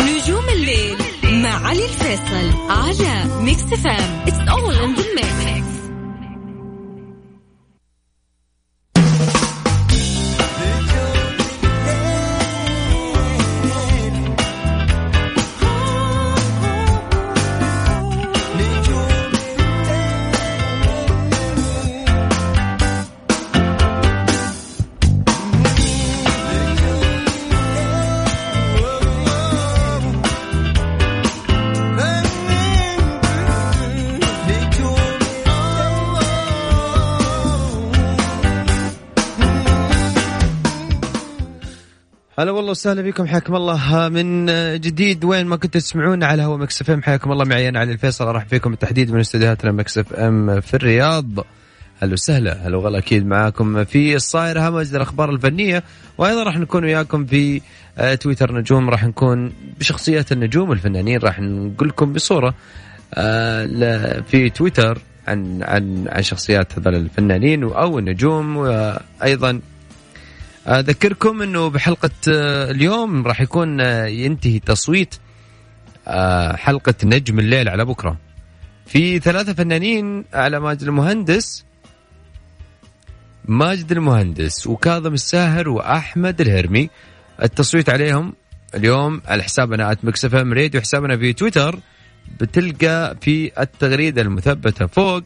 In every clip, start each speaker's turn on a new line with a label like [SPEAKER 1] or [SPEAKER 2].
[SPEAKER 1] نجوم الليل مع علي الفيصل على ميكس فام اتس اول ان
[SPEAKER 2] هلا والله وسهلا بكم حياكم الله. من جديد وين ما كنتوا تسمعونا على هوا Mix FM. حياكم الله معي أنا علي الفيصل. أرحب فيكم بالتحديد من استديوهاتنا Mix FM في الرياض. هلا وسهلا هلا والله أكيد معاكم في إيش صاير أهم الأخبار الفنية. وأيضا راح نكون وياكم في آه، تويتر نجوم. راح نكون بشخصيات النجوم والفنانين راح نقول لكم بصورة آه، في تويتر عن عن عن شخصيات هذول الفنانين أو النجوم وأيضا أذكركم إنه بحلقة آه، اليوم راح يكون آه، ينتهي تصويت آه، حلقة نجم الليل على بكرة. في ثلاثة فنانين على ماجد المهندس ماجد المهندس وكاظم الساهر وأحمد الهرمي. التصويت عليهم اليوم على حسابنا at Mix FM Radio حسابنا في تويتر بتلقى في التغريدة المثبتة فوق.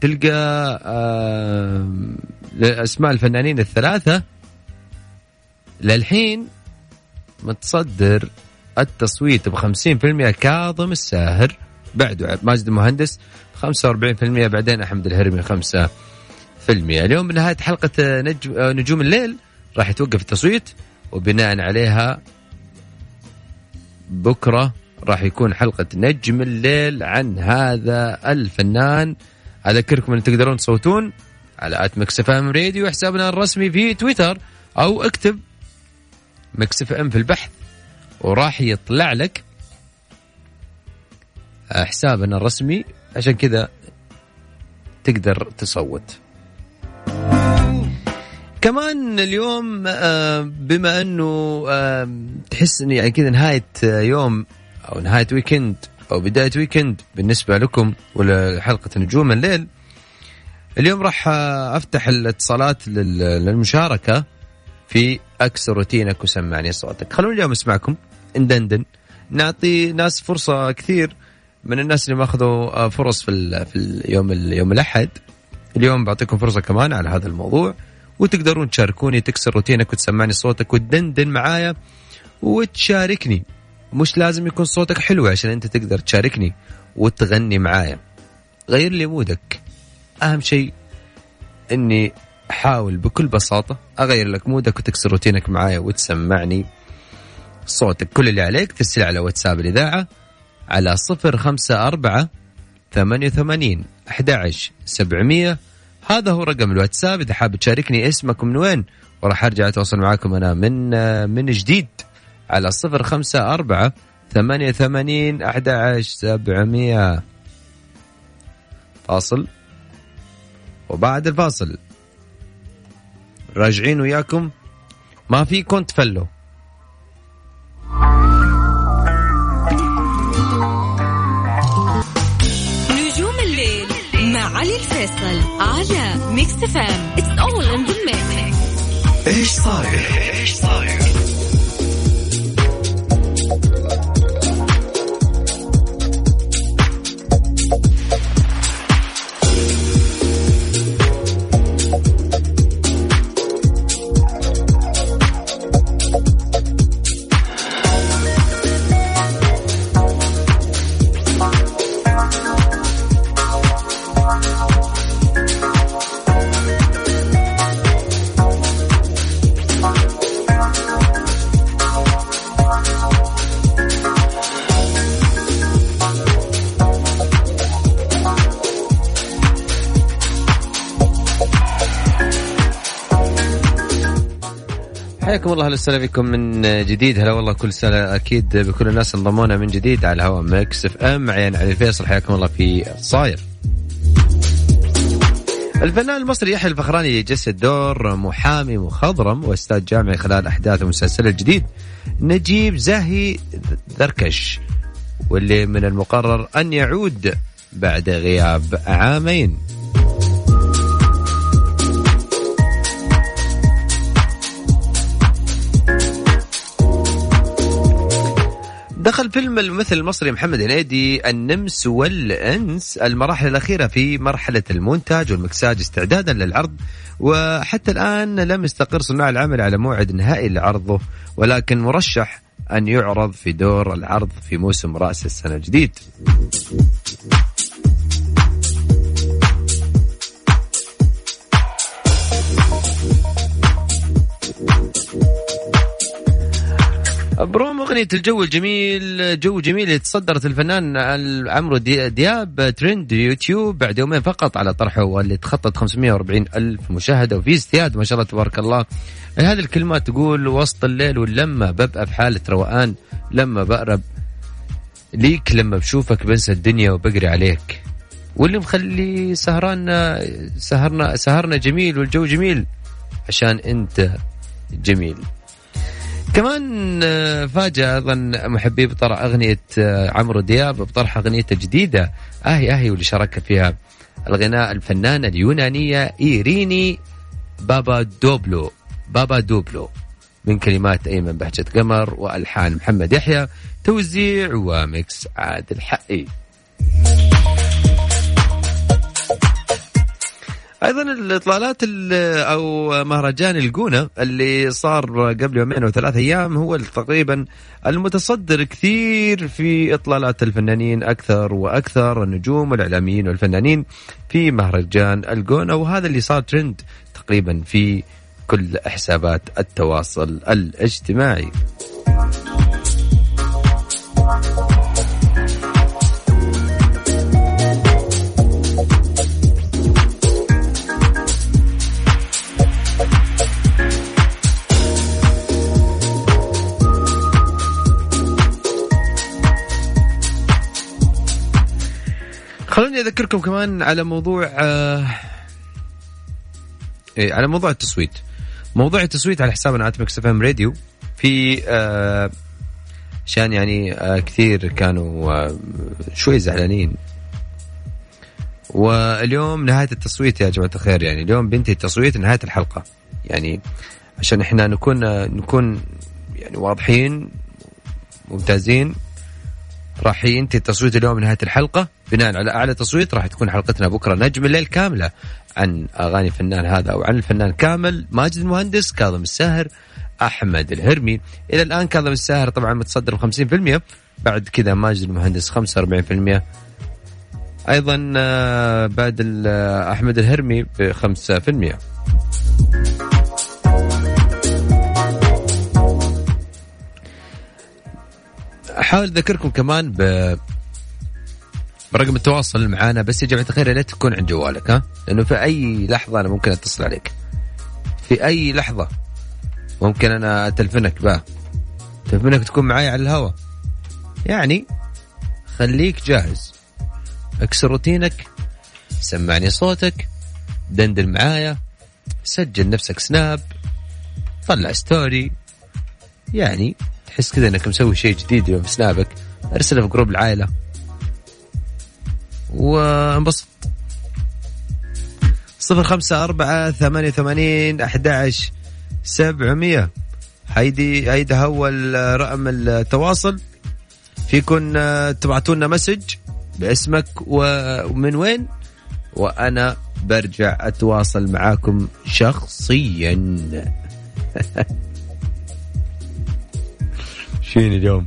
[SPEAKER 2] تلقى آه اسماء الفنانين الثلاثة للحين متصدر التصويت ب 50% كاظم الساهر. بعده ماجد المهندس 45% بعدين أحمد الهرمي 5% اليوم بنهايه حلقة نجم نجوم الليل راح يتوقف التصويت وبناء عليها بكرة راح يكون حلقة نجم الليل عن هذا الفنان. أذكركم أن تقدرون تصوتون على at Mix FM Radio حسابنا الرسمي في تويتر أو اكتب Mix FM في البحث وراح يطلع لك حسابنا الرسمي. عشان كذا تقدر تصوت. كمان اليوم آه، بما أنه آه، تحس إن يعني كذا نهاية آه، يوم أو نهاية weekend أو بداية weekend بالنسبة لكم ولحلقه نجوم الليل. اليوم راح أفتح الاتصالات لل- للمشاركة في أكسر روتينك وسمعني صوتك. خلونا اليوم اسمعكم ندندن نعطي ناس فرصة كثير من الناس اللي ما أخذوا آه، فرص في في اليوم اليوم الأحد. اليوم بعطيكم فرصة كمان على هذا الموضوع. وتقدرون تشاركوني تكسر روتينك وتسمعني صوتك وتدندن معايا وتشاركني. مش لازم يكون صوتك حلو عشان انت تقدر تشاركني وتغني معايا. غير لي mood ك. أهم شيء إني احاول بكل بساطة أغير لك mood ك وتكسر روتينك معايا وتسمعني صوتك. كل اللي عليك ترسل على واتساب الإذاعة على صفر خمسة أربعة ثمانية وثمانين أحد سبعمية. هذا هو رقم الواتساب. إذا حاب تشاركني اسمك من وين وراح أرجع أتواصل معاكم أنا من من جديد. على صفر خمسة أربعة ثمانية وثمانين أحد عشر سبعمية. فاصل. وبعد الفاصل. راجعين وياكم. ما في كنت فلو.
[SPEAKER 1] نجوم الليل مع علي الفيصل على Mix FM it's all in the mix
[SPEAKER 3] إيش صاير؟ إيش صاير؟
[SPEAKER 2] أهلا وسهلا بكم من جديد. هلا والله كل سنة أكيد بكل الناس انضمونا من جديد على هواء Mix FM. معي أنا علي الفيصل حياكم الله في صاير. الفنان المصري يحيى الفخراني يجسد دور محامي مخضرم واستاذ جامعي خلال أحداث المسلسل الجديد. نجيب زاهي زركش واللي من المقرر أن يعود بعد غياب عامين. دخل فيلم الممثل المصري محمد هنيدي النمس والأنس المراحل الأخيرة في مرحلة المونتاج والمكساج استعدادا للعرض وحتى الآن لم يستقر صناع العمل على موعد نهائي لعرضه ولكن مرشح أن يعرض في دور العرض في موسم رأس السنة الجديد. بروم أغنية الجو الجميل جو جميل اللي تصدرت الفنان عمرو دياب ترند يوتيوب بعد يومين فقط على طرحه واللي تخطت 540 ألف مشاهدة وفي ازدياد ما شاء الله تبارك الله. هذه الكلمات تقول وسط الليل واللمه ببقى في حالة روقان لما بقرب ليك لما بشوفك بنسى الدنيا وبجري عليك. واللي مخلي سهرنا سهرنا سهرنا جميل والجو جميل عشان أنت جميل. كمان آه، فاجأ أيضا محبي بطرح أغنية آه، عمرو دياب بطرح أغنيته الجديدة آهي آهي واللي شارك فيها الغناء الفنانة اليونانية إيريني بابا دوبلو بابا دوبلو من كلمات أيمن بهجة قمر وألحان محمد يحيى توزيع و mix عادل حقي أيضا الإطلالات أو مهرجان الجونة اللي صار قبل يومين أو ثلاث أيام هو تقريبا المتصدر كثير في إطلالات الفنانين أكثر وأكثر النجوم والإعلاميين والفنانين في مهرجان الجونة وهذا اللي صار ترند تقريبا في كل حسابات التواصل الاجتماعي. خلوني أذكركم كمان على موضوع آه إيه على موضوع التصويت. موضوع التصويت على حسابنا at Mix FM Radio في آه عشان يعني آه كثير كانوا آه شوي زعلانين. واليوم نهاية التصويت يا جماعة الخير يعني اليوم بينتهي التصويت نهاية الحلقة. يعني عشان إحنا نكون نكون يعني واضحين ممتازين راح ينتهي التصويت اليوم نهاية الحلقة. بناء على أعلى تصويت راح تكون حلقتنا بكرة نجم الليل كاملة عن أغاني الفنان هذا أو عن الفنان كامل ماجد المهندس كاظم الساهر أحمد الهرمي. إلى الآن كاظم الساهر طبعا متصدر ب 50% بعد كذا ماجد المهندس 45% أيضا آه، بعد آه، أحمد الهرمي ب 5% احاول أذكركم كمان ب برقم التواصل معنا بس يا جماعة الخير لا تكون عند جوالك ها؟ لأنه في أي لحظة أنا ممكن أتصل عليك. في أي لحظة ممكن أنا أتلفنك بقى تلفنك تكون معي على الهواء يعني خليك جاهز. اكسر روتينك سمعني صوتك دندن معايا سجل نفسك سناب طلع story. يعني تحس كذا إنك مسوي شيء جديد يوم snap ك. ارسله في group العائلة. وانبسط. صفر خمسة أربعة ثمانية ثمانين أحد سبعمية. هيدي هيدا هو رقم التواصل. فيكن تبعتوا لنا message باسمك ومن وين؟ وأنا برجع أتواصل معاكم شخصيا. شيني اليوم؟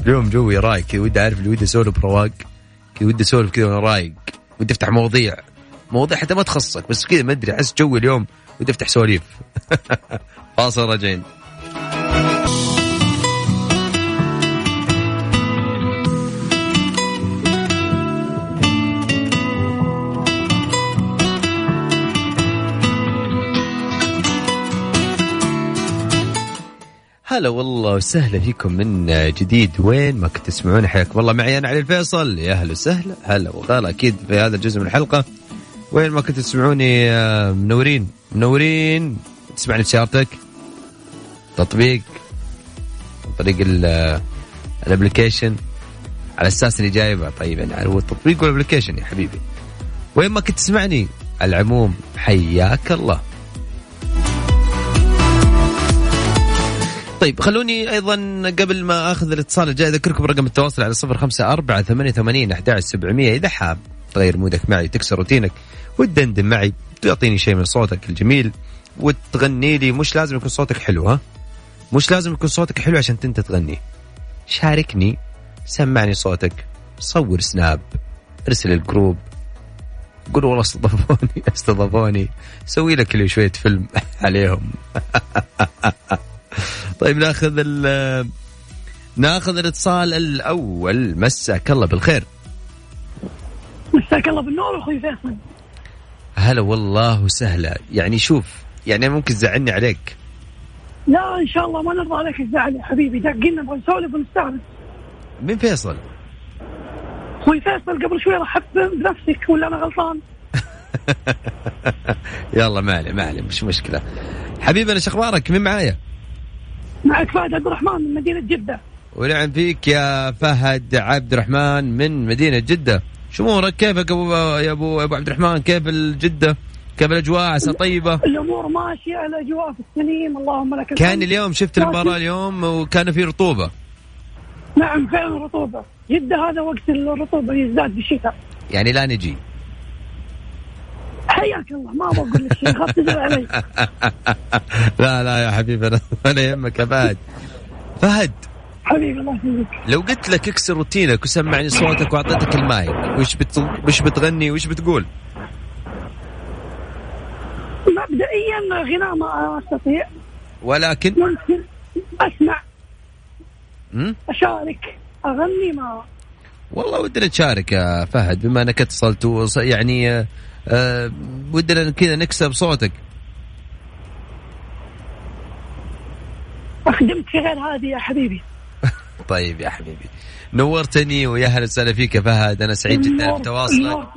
[SPEAKER 2] اليوم جوي رايق كذا ودي أعرف اللي ودي اسولف رواق ودي اسولف كذا وأنا رايق. ودي افتح مواضيع. مواضيع حتى ما تخصك بس كذا ما أدري أحس جوي اليوم ودي أفتح سواليف. فاصل راجعين. هلا والله وسهلا فيكم من جديد. وين ما كنت تسمعون حياكم الله. معي أنا علي الفيصل. يا هلا وسهلا. هلا وغلا أكيد في هذا الجزء من الحلقة. وين ما كنتوا تسمعوني آه، منورين. منورين. تسمعني في سيارتك تطبيق. عن طريق آه، ال application. على أساس إني جايبها طيب يعني هو التطبيق وال application يا حبيبي. وين ما كنت تسمعني على العموم حياك الله. طيب خلوني أيضا قبل ما أخذ الاتصال الجاي أذكركم برقم التواصل على صفر خمسة أربعة ثمانية ثمانين أحد سبعمية. إذا حاب تغير mood ك معي تكسر روتينك وتدندن معي تعطيني شيء من صوتك الجميل وتغني لي مش لازم يكون صوتك حلو ها؟ مش لازم يكون صوتك حلو عشان انت تغني. شاركني سمعني صوتك صور snap ارسل ال group قول والله استضافوني استضافوني سوي لك لي شوية فيلم عليهم. طيب ناخذ ال ناخذ الاتصال الأول. مساك الله بالخير.
[SPEAKER 4] مساك الله بالنور أخوي فيصل.
[SPEAKER 2] هلا والله وسهلا. يعني شوف يعني ممكن تزعلني عليك.
[SPEAKER 4] لا إن شاء الله ما نرضى عليك الزعل يا حبيبي. دقينا نبغى نسولف ونستانس
[SPEAKER 2] مين فيصل؟
[SPEAKER 4] أخوي فيصل قبل شوي رحبت بنفسك ولا أنا غلطان؟
[SPEAKER 2] يلا ما عليه ما عليه مش مشكلة. حبيبي أنا أخبارك؟ مين معايا؟
[SPEAKER 4] معك فهد عبد الرحمن من مدينة جدة.
[SPEAKER 2] ونعم فيك يا فهد عبد الرحمن من مدينة جدة. شو أمورك؟ كيفك ابو يا ابو أبو عبد الرحمن؟ كيف الجدة؟ كيف الأجواء؟ عسى طيبة.
[SPEAKER 4] الأمور ماشية الاجواء في السليم اللهم لك
[SPEAKER 2] كان
[SPEAKER 4] الحمد.
[SPEAKER 2] اليوم شفت المباراة اليوم وكان في رطوبة.
[SPEAKER 4] نعم فعلا رطوبة. جدة هذا وقت الرطوبة يزداد بالشتاء
[SPEAKER 2] يعني لا نجي.
[SPEAKER 4] حياك الله ما أبغى أقول لك شيء خاف تزعل علي.
[SPEAKER 2] لا لا يا حبيبي أنا ولا يهمك يا فهد فهد
[SPEAKER 4] حبيبي الله
[SPEAKER 2] لو قلت لك اكسر روتينك وسمعني صوتك وأعطيتك المايك وش بت... وش بتغني وش بتقول؟
[SPEAKER 4] مبدئيا غناء ما أستطيع.
[SPEAKER 2] ولكن؟
[SPEAKER 4] ممكن أسمع.
[SPEAKER 2] م?
[SPEAKER 4] أشارك. أغني ما.
[SPEAKER 2] والله ودنا نشارك يا فهد بما أنك اتصلت يعني آه، ودنا كذا نكسب صوتك.
[SPEAKER 4] أخدمك في غير هذه يا حبيبي.
[SPEAKER 2] طيب يا حبيبي. نورتني ويا أهلا وسهلا فيك يا فهد أنا سعيد جدا بتواصلك.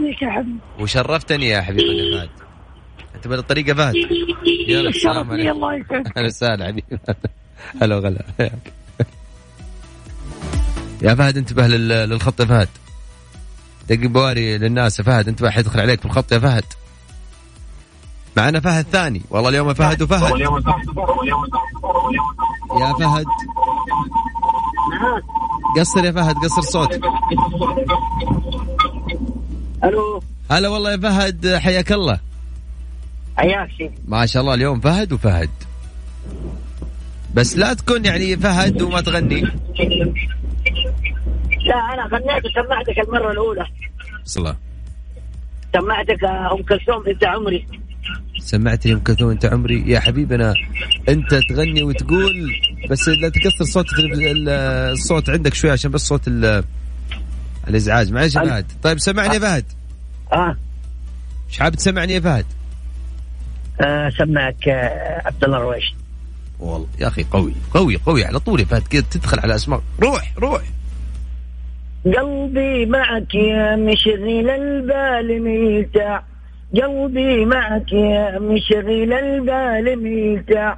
[SPEAKER 2] وشرفتني يا حبيبي يا فهد. أنت بالطريقة فهد؟ يلا السلام عليكم.
[SPEAKER 4] الله يسعدك.
[SPEAKER 2] أهلا وسهلا حبيبي. هلا وغلا. يا فهد انتبه لل- للخط يا فهد. دق بواري للناس. يا فهد انتبه حيدخل عليك بالخط يا فهد. معنا فهد ثاني. والله اليوم يا فهد وفهد. يا فهد. قصر يا فهد قصر صوت
[SPEAKER 5] ألو.
[SPEAKER 2] هلا والله يا فهد حياك الله.
[SPEAKER 5] حياك شيخ
[SPEAKER 2] ما شاء الله اليوم فهد وفهد. بس لا تكون يعني فهد وما تغني.
[SPEAKER 5] لا أنا غنيت وسمعتك المرة الأولى.
[SPEAKER 2] صلاة
[SPEAKER 5] سمعتك أم كلثوم إنت عمري.
[SPEAKER 2] سمعتني أم كلثوم إنت عمري. يا حبيبنا أنت تغني وتقول بس لا تكسر صوت ال- ال- الصوت عندك شوي عشان بس صوت ال- الإزعاج. معلش يا فهد. طيب سمعني يا فهد.
[SPEAKER 5] آه,
[SPEAKER 2] إيش حاب تسمعني يا فهد.
[SPEAKER 5] آه سمعك آه عبد الله الرويش
[SPEAKER 2] والله يا أخي قوي قوي قوي على طول يا فهد. كذا تدخل على أسماء. روح روح.
[SPEAKER 5] قلبي معك يا مشغل البال ميتع قلبي معك يا مشغل البال ميتع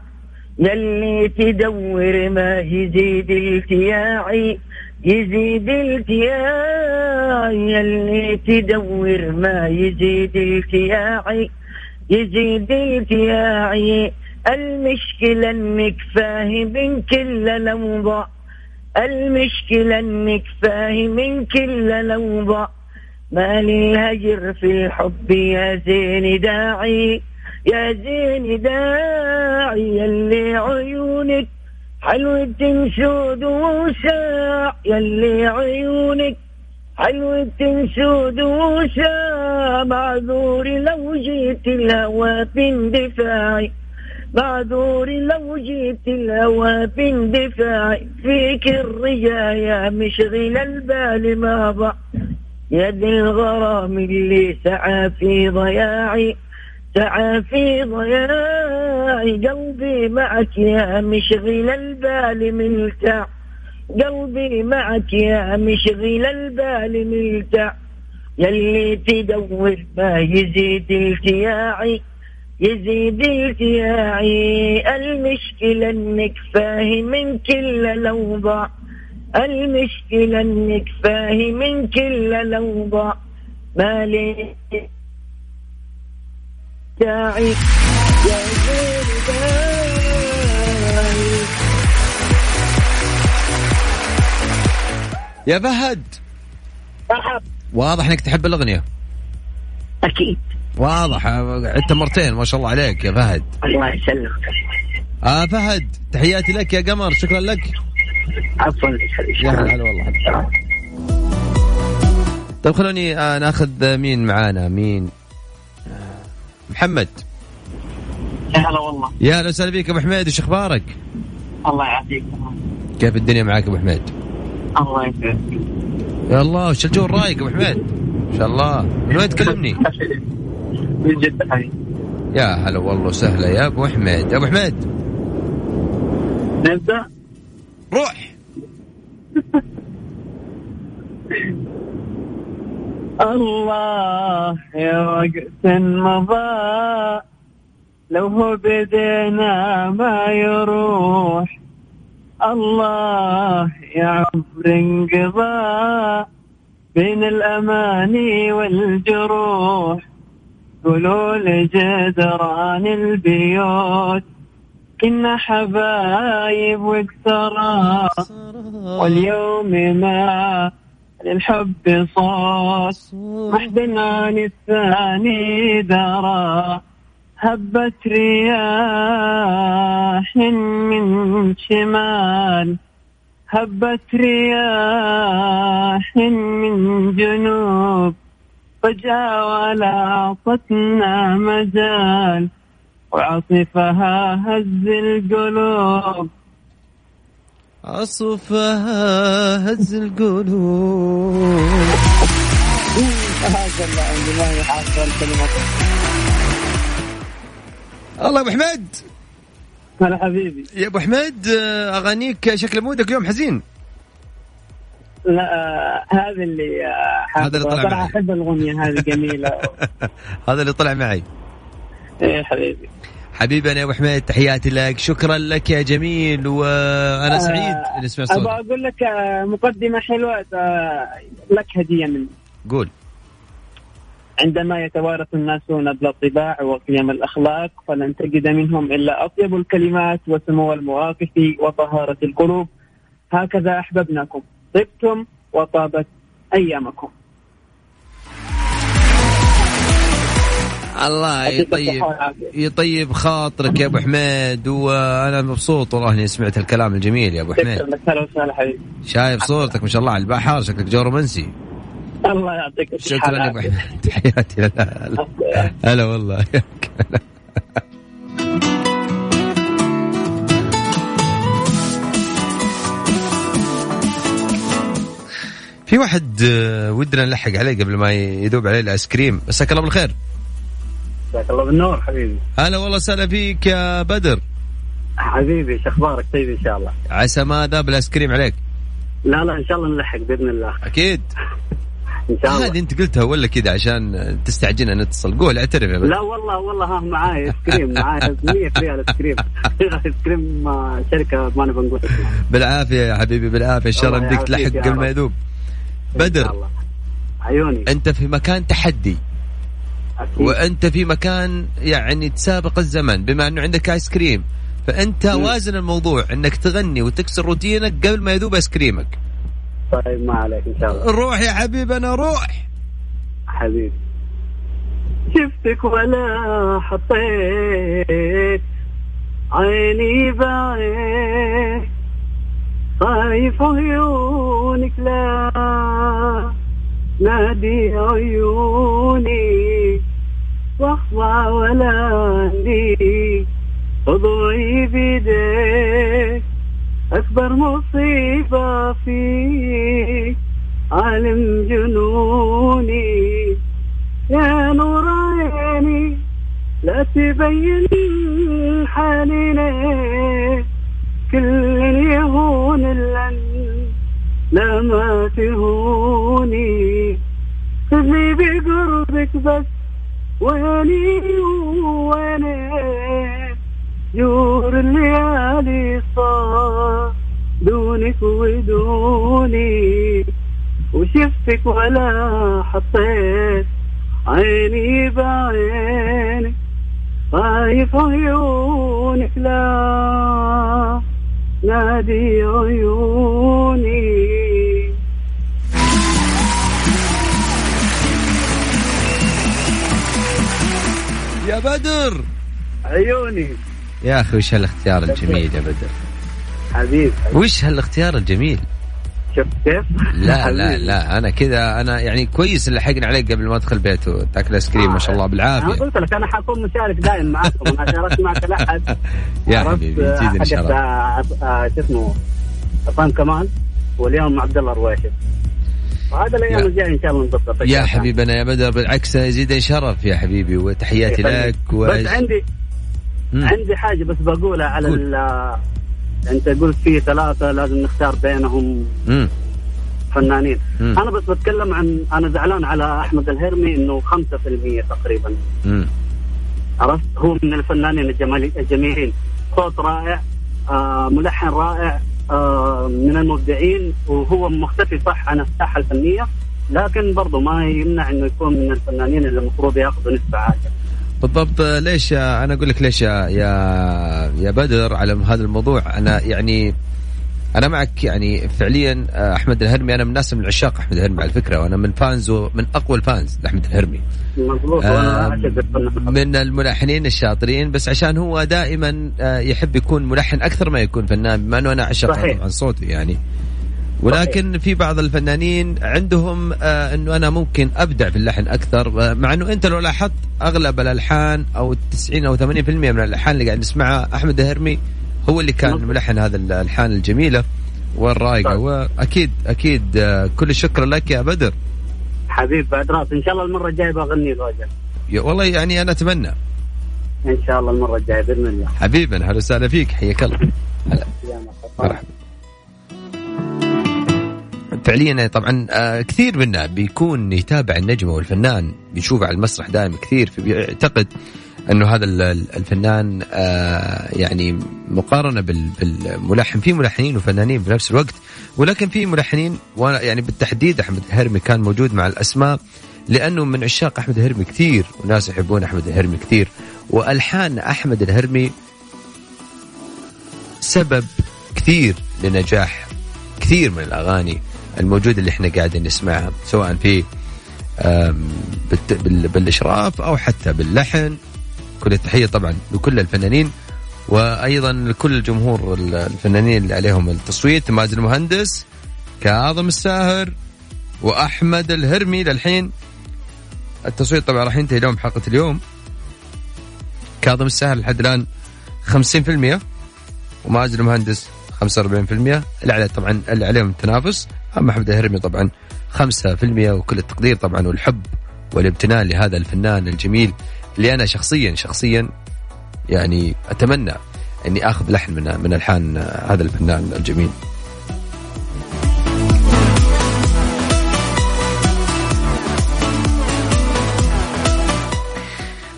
[SPEAKER 5] يلي تدور ما يزيد التياعي يزيد التياعي. يلي تدور ما يزيد التياعي يزيد التياعي. المشكلة إنك فاهم كل لوضع المشكلة إنك فاهم كل لوضع. ما للهجر في الحب يا زين داعي. يا زين داعي يلي عيونك. حلوة سود وساع يلي عيونك. حلوة سود وساع معذور لو جيت الهوى باندفاعي معذور لو جيت الهوى باندفاع فيك الرجايا مشغل البال ما ضع. يد الغرام اللي سعى في ضياعي سعى في ضياعي قلبي معك يا مشغل البال ملتع. قلبي معك يا مشغل البال ملتع.
[SPEAKER 6] يلي تدور ما يزيد التياعي. يزيد التياعي المشكلة إنك فاهم كل الأوضاع المشكلة إنك فاهم كل الأوضاع ما لي داعي يا
[SPEAKER 2] يا فهد. واضح إنك تحب الأغنية.
[SPEAKER 6] أكيد.
[SPEAKER 2] واضح. عدت مرتين ما شاء الله عليك يا فهد.
[SPEAKER 6] الله يسلمك.
[SPEAKER 2] آه فهد تحياتي لك يا قمر شكرا لك.
[SPEAKER 6] عفوا.
[SPEAKER 2] يا هلا هلا والله. طيب خلوني آه ناخذ مين معانا؟ مين؟ محمد.
[SPEAKER 6] يا هلا والله.
[SPEAKER 2] يا أهلا وسهلا بك أبو حميد إيش أخبارك؟
[SPEAKER 6] الله يعافيك.
[SPEAKER 2] كيف الدنيا معاك أبو حميد؟
[SPEAKER 6] الله يسلمك
[SPEAKER 2] يا الله وش الجو الرايق أبو حميد؟ ما شاء الله. من وين تكلمني؟
[SPEAKER 6] من جد حبيبي
[SPEAKER 2] يا هلا والله وسهلا يا أبو حميد يا أبو حميد
[SPEAKER 6] نبدأ؟
[SPEAKER 2] روح.
[SPEAKER 6] الله يا وقت مضى. لو هو بدينا ما يروح. الله يا عمر انقضى بين الأماني والجروح. قولوا لجدران البيوت كنا حبايب واكثرا واليوم ما للحب صوت. محزن عن الثاني درى هبت رياح من شمال. هبت رياح من جنوب. فجاء ولا أعطتنا مجال وعاصفها هز القلوب.
[SPEAKER 2] عصفها هز القلوب.
[SPEAKER 6] هذا عندي ما
[SPEAKER 2] الله يا أبو حميد.
[SPEAKER 6] هلا حبيبي
[SPEAKER 2] يا أبو حميد آه، أغانيك شكل مودك اليوم حزين.
[SPEAKER 6] لا آه، هذا اللي آه،
[SPEAKER 2] هذا اللي طلع معي.
[SPEAKER 6] أحب الأغنية هذه جميلة.
[SPEAKER 2] هذا اللي طلع معي.
[SPEAKER 6] إيه حبيبي.
[SPEAKER 2] حبيبي أنا يا أبو حميد تحياتي لك. شكرا لك يا جميل وأنا سعيد
[SPEAKER 6] آه،
[SPEAKER 2] إني سمعت
[SPEAKER 6] أبغى
[SPEAKER 2] صوتك
[SPEAKER 6] أقول لك مقدمة حلوة لك هدية مني.
[SPEAKER 2] قول.
[SPEAKER 6] عندما يتوارث الناس نبل الطباع وقيم الأخلاق فلن تجد منهم إلا أطيب الكلمات وسمو المواقف وطهارة القلوب. هكذا أحببناكم. طبتم وطابت أيامكم.
[SPEAKER 2] الله يطيب. يطيب خاطرك يا أبو حميد وأنا مبسوط والله إني سمعت الكلام الجميل يا أبو حميد. شايف صورتك ما شاء الله على البحر شكلك جو رومانسي.
[SPEAKER 6] الله يعطيك الصحة
[SPEAKER 2] شكرا يا
[SPEAKER 6] أبو.
[SPEAKER 2] حميد. تحياتي. هلا والله. في واحد آه، ودنا نلحق عليه قبل ما يذوب عليه الآيس كريم. مساك الله بالخير.
[SPEAKER 6] جزاك الله بالنور حبيبي.
[SPEAKER 2] هلا والله وسهلا فيك يا بدر.
[SPEAKER 6] حبيبي شو أخبارك؟ طيب إن شاء الله.
[SPEAKER 2] عسى ما ذاب الآيس كريم عليك.
[SPEAKER 6] لا لا إن شاء الله نلحق بإذن الله.
[SPEAKER 2] أكيد.
[SPEAKER 6] إن شاء الله.
[SPEAKER 2] هذه أنت قلتها ولا كذا عشان تستعجلنا نتصل؟ قول اعترف يا بدر.
[SPEAKER 6] لا والله والله ها معاي آيس كريم معاي. 100 ريال آيس كريم. آيس كريم آه، شركة ما نبغى نقول
[SPEAKER 2] بالعافية يا حبيبي بالعافية. إن شاء الله بدك تلحق قبل ما. يذوب. بدر.
[SPEAKER 6] عيوني.
[SPEAKER 2] أنت في مكان تحدي.
[SPEAKER 6] أكيد.
[SPEAKER 2] وأنت في مكان يعني تسابق الزمن بما أنه عندك ايس كريم فأنت
[SPEAKER 6] مم.
[SPEAKER 2] وازن الموضوع إنك تغني وتكسر روتينك قبل ما يذوب ايس كريمك
[SPEAKER 6] طيب ما عليك إن شاء الله.
[SPEAKER 2] روح يا حبيبنا روح.
[SPEAKER 6] حبيبي. شفتك ولا حطيت عيني بعينك خايف عيونك لا نادي عيوني واخضع ولا عندي. خضوعي بيديك أكبر مصيبة فيك عالم جنوني. يا نور عيني لا تبين ليه كل ما تهوني خذني اشوفك بس ويني وينك جور الليالي صار دونك ودوني. وشفتك ولا حطيت عيني بعينك خايف عيونك لا نادي عيوني.
[SPEAKER 2] بدر.
[SPEAKER 6] عيوني.
[SPEAKER 2] يا أخي وش هالاختيار الجميل يا بدر؟
[SPEAKER 6] حبيب
[SPEAKER 2] وش هالاختيار الجميل؟
[SPEAKER 6] شفت كيف؟
[SPEAKER 2] لا لا لا أنا كذا أنا يعني كويس اللي حقنا عليك قبل ما أدخل بيته تاكل آيس كريم ما شاء الله
[SPEAKER 6] أنا
[SPEAKER 2] بالعافيه
[SPEAKER 6] قلت لك أنا حكون مشارك دائم معكم أنا شاركت معك الاحد
[SPEAKER 2] يا حبيبي يزيدني شرف
[SPEAKER 6] آه، آه، شو اسمه عصام كمال واليوم عبد الله الرويشد وهذا الأيام
[SPEAKER 2] يا-
[SPEAKER 6] الجايه إن شاء الله نضبط
[SPEAKER 2] يا حبيبنا يا بدر بالعكس يزيدني شرف يا حبيبي وتحياتي لك و...
[SPEAKER 6] بس عندي
[SPEAKER 2] مم.
[SPEAKER 6] عندي حاجة بس بقولها على. ال- أنت قلت في ثلاثة لازم نختار بينهم
[SPEAKER 2] مم.
[SPEAKER 6] فنانين
[SPEAKER 2] مم.
[SPEAKER 6] أنا بس بتكلم عن أنا زعلان على أحمد الهرمي إنه 5% تقريبا
[SPEAKER 2] مم.
[SPEAKER 6] عرفت هو من الفنانين الجمالي الجميلين صوت رائع آه ملحن رائع من المبدعين وهو مختفي صح عن الساحة الفنية لكن برضه ما يمنع إنه يكون من الفنانين اللي المفروض ياخذوا نسبة عالية.
[SPEAKER 2] بالضبط. ليش أنا أقول لك ليش يا يا يا بدر على هذا الموضوع. أنا يعني أنا معك يعني فعليا أحمد الهرمي أنا من الناس من عشاق أحمد الهرمي على فكرة وأنا من فانز من أقوى الفانز لأحمد الهرمي. آه، من الملحنين الشاطرين بس عشان هو دائما آه، يحب يكون ملحن أكثر ما يكون فنان بما أنه أنا أعشق
[SPEAKER 6] صحيح.
[SPEAKER 2] طبعا صوته يعني. ولكن في بعض الفنانين عندهم آه إنه أنا ممكن أبدع في اللحن أكثر آه، مع إنه أنت لو لاحظت أغلب الألحان أو 90 أو 80% من الألحان اللي قاعد نسمعها أحمد الهرمي هو اللي كان
[SPEAKER 6] مظبوط.
[SPEAKER 2] ملحن هذا الالحان الجميلة والرايقه
[SPEAKER 6] صح.
[SPEAKER 2] واكيد أكيد آه، كل الشكر لك يا بدر.
[SPEAKER 6] حبيب بعد رأس. إن شاء الله المرة الجاية بغني له
[SPEAKER 2] والله يعني أنا أتمنى.
[SPEAKER 6] إن شاء الله المرة الجاية بإذن الله.
[SPEAKER 2] حبيبنا أهلا وسهلا فيك. حياك الله. هلا.
[SPEAKER 6] مرحبا.
[SPEAKER 2] فعليا طبعا آه، كثير منا بيكون يتابع النجم والفنان بيشوفه على المسرح دائما كثير فبيعتقد إنه هذا ال- ال- الفنان آه، يعني مقارنة بال- بالملحن في ملحنين وفنانين بنفس الوقت ولكن في ملحنين يعني بالتحديد أحمد الهرمي كان موجود مع الأسماء لأنه من عشاق أحمد الهرمي كثير وناس يحبون أحمد الهرمي كثير وألحان أحمد الهرمي سبب كثير لنجاح كثير من الأغاني الموجودة اللي إحنا قاعدين نسمعها سواء في بالإشراف أو حتى باللحن. كل التحية طبعا لكل الفنانين وأيضا لكل الجمهور ال- الفنانين اللي عليهم التصويت مازن المهندس كاظم الساهر وأحمد الهرمي للحين. التصويت طبعا راح ينتهي اليوم حلقة اليوم. كاظم الساهر لحد الآن 50% ومازن المهندس 45% اللي عليه طبعا اللي عليهم التنافس أما أحمد الهرمي طبعا 5% وكل التقدير طبعا والحب والامتنان لهذا الفنان الجميل اللي أنا شخصيا شخصيا يعني أتمنى أني آخذ لحن من من ألحان هذا الفنان الجميل.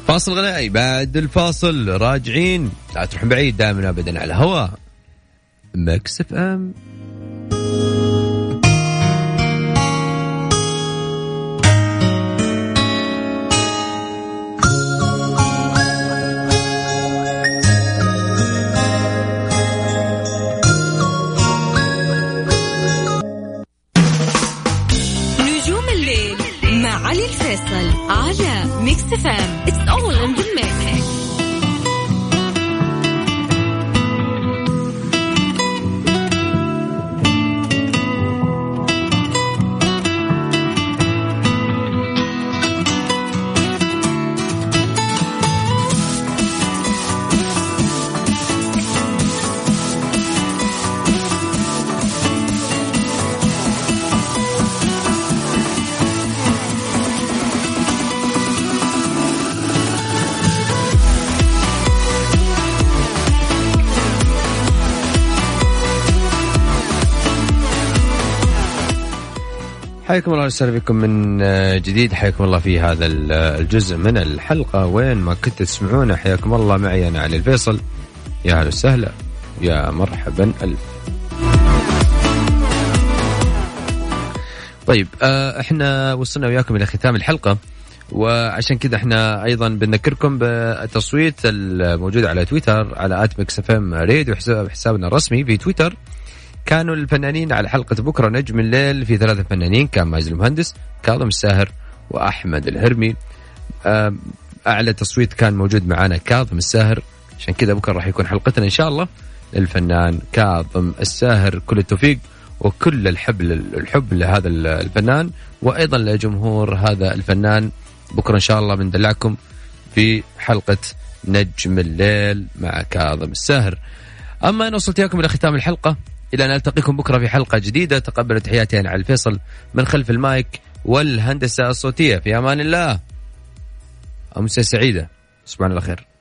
[SPEAKER 2] فاصل غنائي. بعد الفاصل راجعين. لا تروحون بعيد دائما ابدا على هوا.
[SPEAKER 1] Mix FM.
[SPEAKER 2] حياكم الله وسهلا بكم من آه، جديد. حياكم الله في هذا آه، الجزء من الحلقة. وين ما كنت تسمعونا حياكم الله. معي أنا علي الفيصل. يا هلا وسهلا. يا مرحبا. ألف. طيب آه، إحنا وصلنا وياكم إلى ختام الحلقة. وعشان كذا إحنا أيضا بنذكركم بالتصويت الموجود على تويتر على at Mix FM ريد وحساب حسابنا الرسمي في تويتر. كانوا الفنانين على حلقة بكرة نجم الليل في ثلاثة فنانين كان ماجد المهندس كاظم الساهر وأحمد الهرمي. آم، أعلى تصويت كان موجود معنا كاظم الساهر. عشان كذا بكرة راح يكون حلقتنا إن شاء الله للفنان كاظم الساهر. كل التوفيق وكل الحب الحب لهذا الفنان وأيضا لجمهور هذا الفنان. بكرة إن شاء الله بندلعكم في حلقة نجم الليل مع كاظم الساهر. أما أنا وصلت إياكم إلى ختام الحلقة. إلى أن ألتقيكم بكرة في حلقة جديدة. تقبلوا تحياتي على الفيصل من خلف المايك والهندسة الصوتية. في أمان الله. أمسية سعيدة. تصبحون على خير.